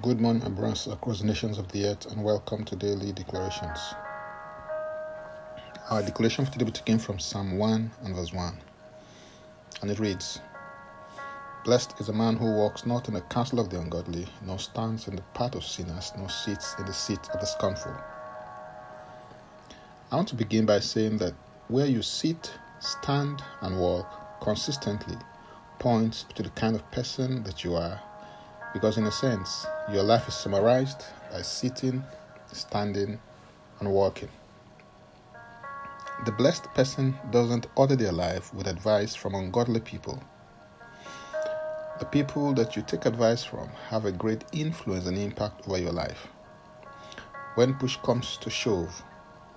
Good morning, and brothers across the nations of the earth, and welcome to Daily Declarations. Our declaration for today be from Psalm 1 and verse 1, and it reads Blessed is the man who walks not in the counsel of the ungodly, nor stands in the path of sinners, nor sits in the seat of the scornful. I want to begin by saying that where you sit, stand, and walk consistently points to the kind of person that you are because, in a sense, your life is summarized by sitting, standing, and walking. The blessed person doesn't order their life with advice from ungodly people. The people that you take advice from have a great influence and impact over your life. When push comes to shove,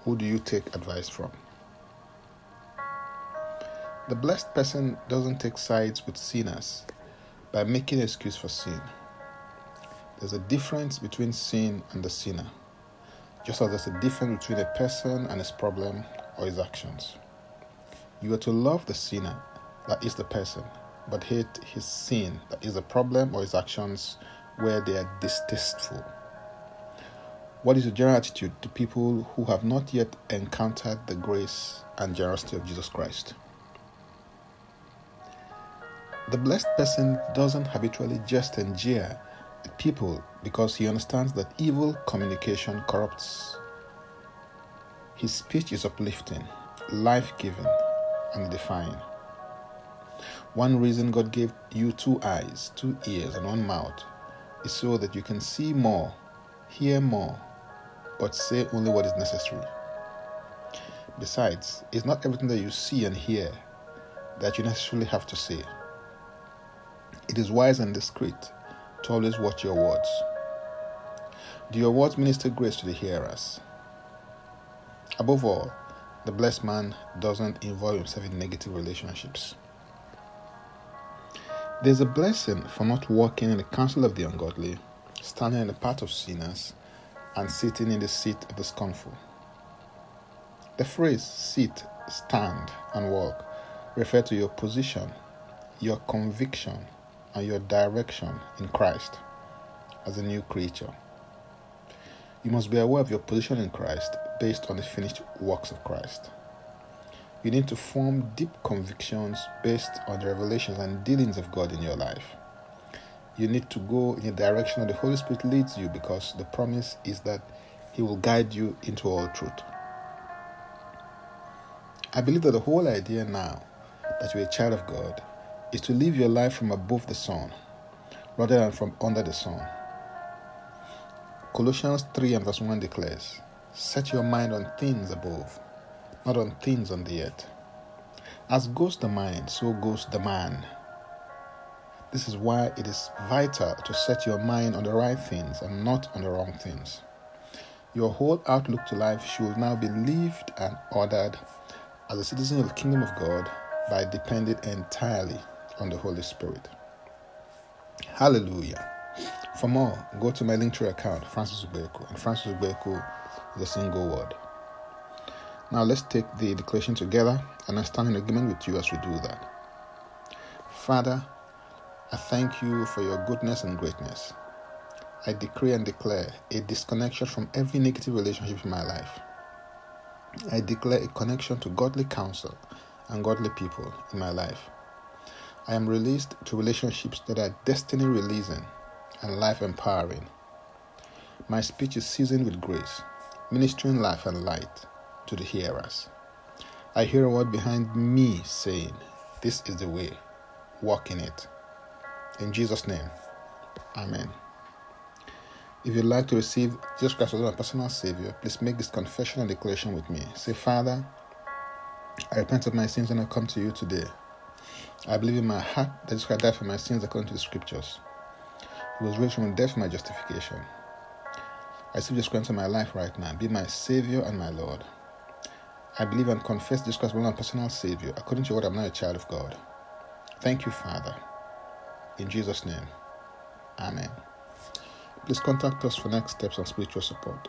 who do you take advice from? The blessed person doesn't take sides with sinners by making excuse for sin. There's a difference between sin and the sinner, just as there's a difference between a person and his problem or his actions. You are to love the sinner, that is the person, but hate his sin, that is the problem or his actions where they are distasteful. What is your general attitude to people who have not yet encountered the grace and generosity of Jesus Christ? The blessed person doesn't habitually jest and jeer people because he understands that evil communication corrupts. His speech is uplifting, life giving, and edifying. One reason God gave you two eyes, two ears, and one mouth is so that you can see more, hear more, but say only what is necessary. Besides, it's not everything that you see and hear that you necessarily have to say. It is wise and discreet to always watch your words. Do your words minister grace to the hearers? Above all, the blessed man doesn't involve himself in negative relationships. There's a blessing for not walking in the counsel of the ungodly, standing in the path of sinners, and sitting in the seat of the scornful. The phrase sit, stand, and walk refer to your position, your conviction, and your direction in Christ as a new creature. You must be aware of your position in Christ based on the finished works of Christ. You need to form deep convictions based on the revelations and dealings of God in your life. You need to go in the direction that the Holy Spirit leads you because the promise is that He will guide you into all truth. I believe that the whole idea now that you're a child of God is to live your life from above the sun rather than from under the sun. Colossians 3 and verse 1 declares, Set your mind on things above, not on things on the earth. As goes the mind, so goes the man. This is why it is vital to set your mind on the right things and not on the wrong things. Your whole outlook to life should now be lived and ordered as a citizen of the kingdom of God by depending entirely on the Holy Spirit. Hallelujah. For more, go to my Linktree account, Francis Ubeku, and Francis Ubeku is a single word. Now let's take the declaration together, and I stand in agreement with you as we do that. Father, I thank you for your goodness and greatness. I decree and declare a disconnection from every negative relationship in my life. I declare a connection to godly counsel and godly people in my life. I am released to relationships that are destiny releasing and life empowering. My speech is seasoned with grace, ministering life and light to the hearers. I hear a word behind me saying, This is the way, walk in it. In Jesus' name, Amen. If you'd like to receive Jesus Christ as your personal Savior, please make this confession and declaration with me. Say, Father, I repent of my sins and I come to you today. I believe in my heart that Jesus Christ died for my sins according to the scriptures. He was raised from death for my justification. I receive Jesus Christ in my life right now. Be my Savior and my Lord. I believe and confess Jesus Christ as my personal Savior. According to what I'm now a child of God. Thank you, Father. In Jesus' name. Amen. Please contact us for next steps and spiritual support.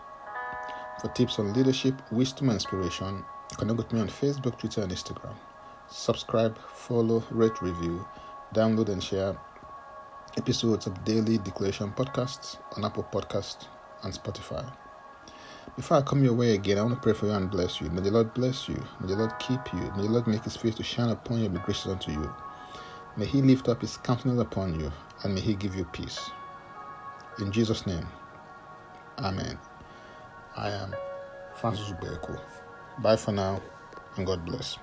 For tips on leadership, wisdom, and inspiration, connect with me on Facebook, Twitter, and Instagram subscribe, follow, rate, review, download, and share episodes of Daily Declaration Podcasts on Apple Podcasts and Spotify. Before I come your way again, I want to pray for you and bless you. May the Lord bless you. May the Lord keep you. May the Lord make his face to shine upon you and be gracious unto you. May he lift up his countenance upon you and may he give you peace. In Jesus' name, Amen. I am Francis Ubeku. Bye for now and God bless.